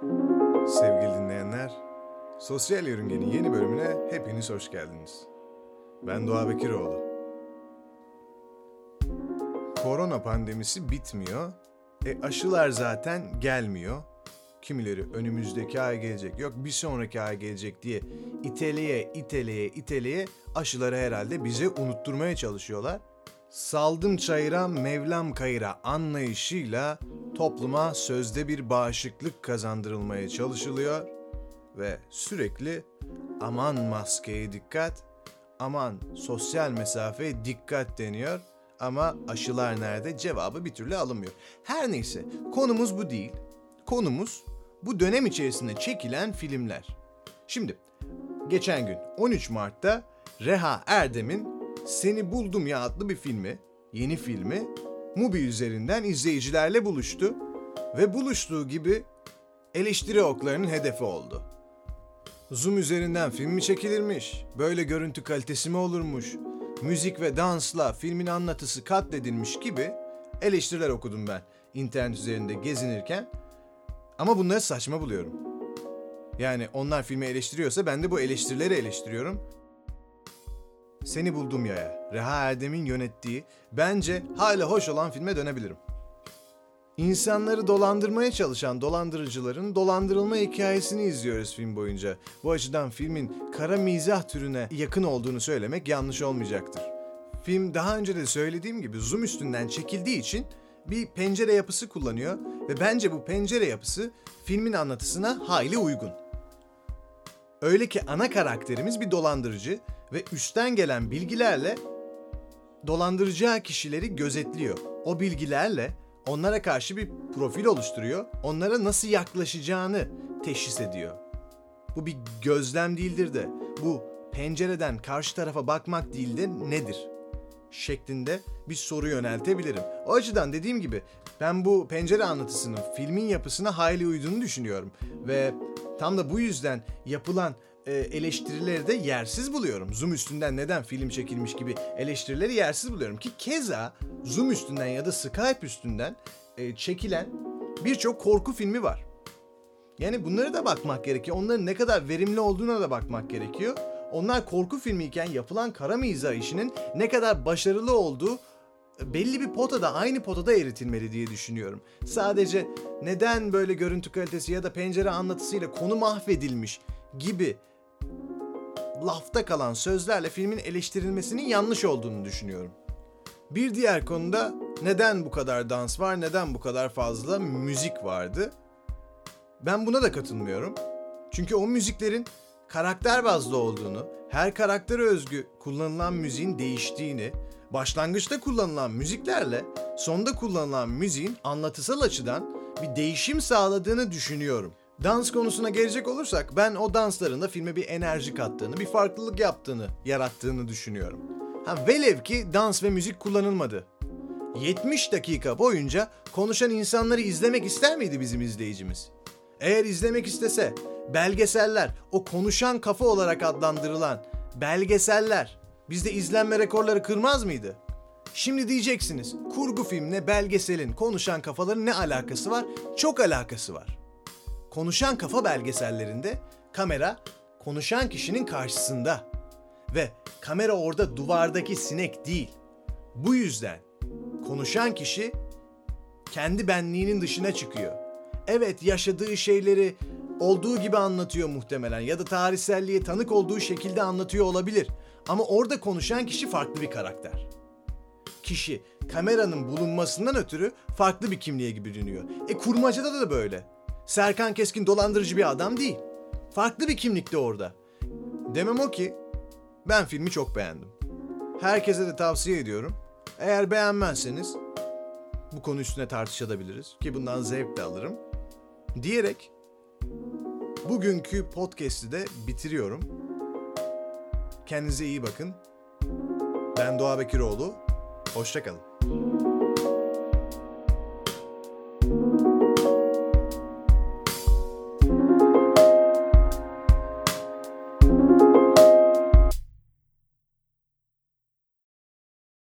Sevgili dinleyenler, Sosyal Yörünge'nin yeni bölümüne hepiniz hoş geldiniz. Ben Doğa Bekiroğlu. Korona pandemisi bitmiyor. E aşılar zaten gelmiyor. Kimileri önümüzdeki ay gelecek, yok bir sonraki ay gelecek diye iteleye, iteleye, iteleye aşıları herhalde bize unutturmaya çalışıyorlar. Saldım çayıra, Mevlam kayıra anlayışıyla topluma sözde bir bağışıklık kazandırılmaya çalışılıyor ve sürekli aman maskeye dikkat, aman sosyal mesafeye dikkat deniyor ama aşılar nerede cevabı bir türlü alınmıyor. Her neyse konumuz bu değil. Konumuz bu dönem içerisinde çekilen filmler. Şimdi geçen gün 13 Mart'ta Reha Erdem'in Seni Buldum Ya adlı bir filmi, yeni filmi Mubi üzerinden izleyicilerle buluştu ve buluştuğu gibi eleştiri oklarının hedefi oldu. Zoom üzerinden film mi çekilirmiş? Böyle görüntü kalitesi mi olurmuş? Müzik ve dansla filmin anlatısı katledilmiş gibi eleştiriler okudum ben internet üzerinde gezinirken. Ama bunları saçma buluyorum. Yani onlar filmi eleştiriyorsa ben de bu eleştirileri eleştiriyorum. Seni buldum yaya. Reha Erdem'in yönettiği bence hala hoş olan filme dönebilirim. İnsanları dolandırmaya çalışan dolandırıcıların dolandırılma hikayesini izliyoruz film boyunca. Bu açıdan filmin kara mizah türüne yakın olduğunu söylemek yanlış olmayacaktır. Film daha önce de söylediğim gibi zoom üstünden çekildiği için bir pencere yapısı kullanıyor ve bence bu pencere yapısı filmin anlatısına hayli uygun. Öyle ki ana karakterimiz bir dolandırıcı ve üstten gelen bilgilerle dolandıracağı kişileri gözetliyor. O bilgilerle onlara karşı bir profil oluşturuyor. Onlara nasıl yaklaşacağını teşhis ediyor. Bu bir gözlem değildir de bu pencereden karşı tarafa bakmak değil de nedir? şeklinde bir soru yöneltebilirim. O açıdan dediğim gibi ben bu pencere anlatısının filmin yapısına hayli uyduğunu düşünüyorum. Ve tam da bu yüzden yapılan e, eleştirileri de yersiz buluyorum. Zoom üstünden neden film çekilmiş gibi eleştirileri yersiz buluyorum. Ki keza Zoom üstünden ya da Skype üstünden e, çekilen birçok korku filmi var. Yani bunlara da bakmak gerekiyor. Onların ne kadar verimli olduğuna da bakmak gerekiyor. Onlar korku filmiyken yapılan kara mizah işinin ne kadar başarılı olduğu belli bir potada, aynı potada eritilmeli diye düşünüyorum. Sadece neden böyle görüntü kalitesi ya da pencere anlatısıyla konu mahvedilmiş gibi lafta kalan sözlerle filmin eleştirilmesinin yanlış olduğunu düşünüyorum. Bir diğer konuda neden bu kadar dans var, neden bu kadar fazla müzik vardı? Ben buna da katılmıyorum. Çünkü o müziklerin karakter bazlı olduğunu, her karaktere özgü kullanılan müziğin değiştiğini, başlangıçta kullanılan müziklerle sonda kullanılan müziğin anlatısal açıdan bir değişim sağladığını düşünüyorum. Dans konusuna gelecek olursak ben o danslarında filme bir enerji kattığını, bir farklılık yaptığını, yarattığını düşünüyorum. Ha velev ki dans ve müzik kullanılmadı. 70 dakika boyunca konuşan insanları izlemek ister miydi bizim izleyicimiz? Eğer izlemek istese belgeseller, o konuşan kafa olarak adlandırılan belgeseller bizde izlenme rekorları kırmaz mıydı? Şimdi diyeceksiniz kurgu filmle belgeselin konuşan kafaların ne alakası var? Çok alakası var. Konuşan kafa belgesellerinde kamera konuşan kişinin karşısında ve kamera orada duvardaki sinek değil. Bu yüzden konuşan kişi kendi benliğinin dışına çıkıyor. Evet yaşadığı şeyleri olduğu gibi anlatıyor muhtemelen ya da tarihselliğe tanık olduğu şekilde anlatıyor olabilir. Ama orada konuşan kişi farklı bir karakter. Kişi kameranın bulunmasından ötürü farklı bir kimliğe gibi bürünüyor. E kurmacada da böyle. Serkan Keskin dolandırıcı bir adam değil. Farklı bir kimlikte orada. Demem o ki ben filmi çok beğendim. Herkese de tavsiye ediyorum. Eğer beğenmezseniz bu konu üstüne tartışabiliriz ki bundan zevk de alırım. Diyerek bugünkü podcast'i de bitiriyorum. Kendinize iyi bakın. Ben Doğa Bekiroğlu. Hoşçakalın.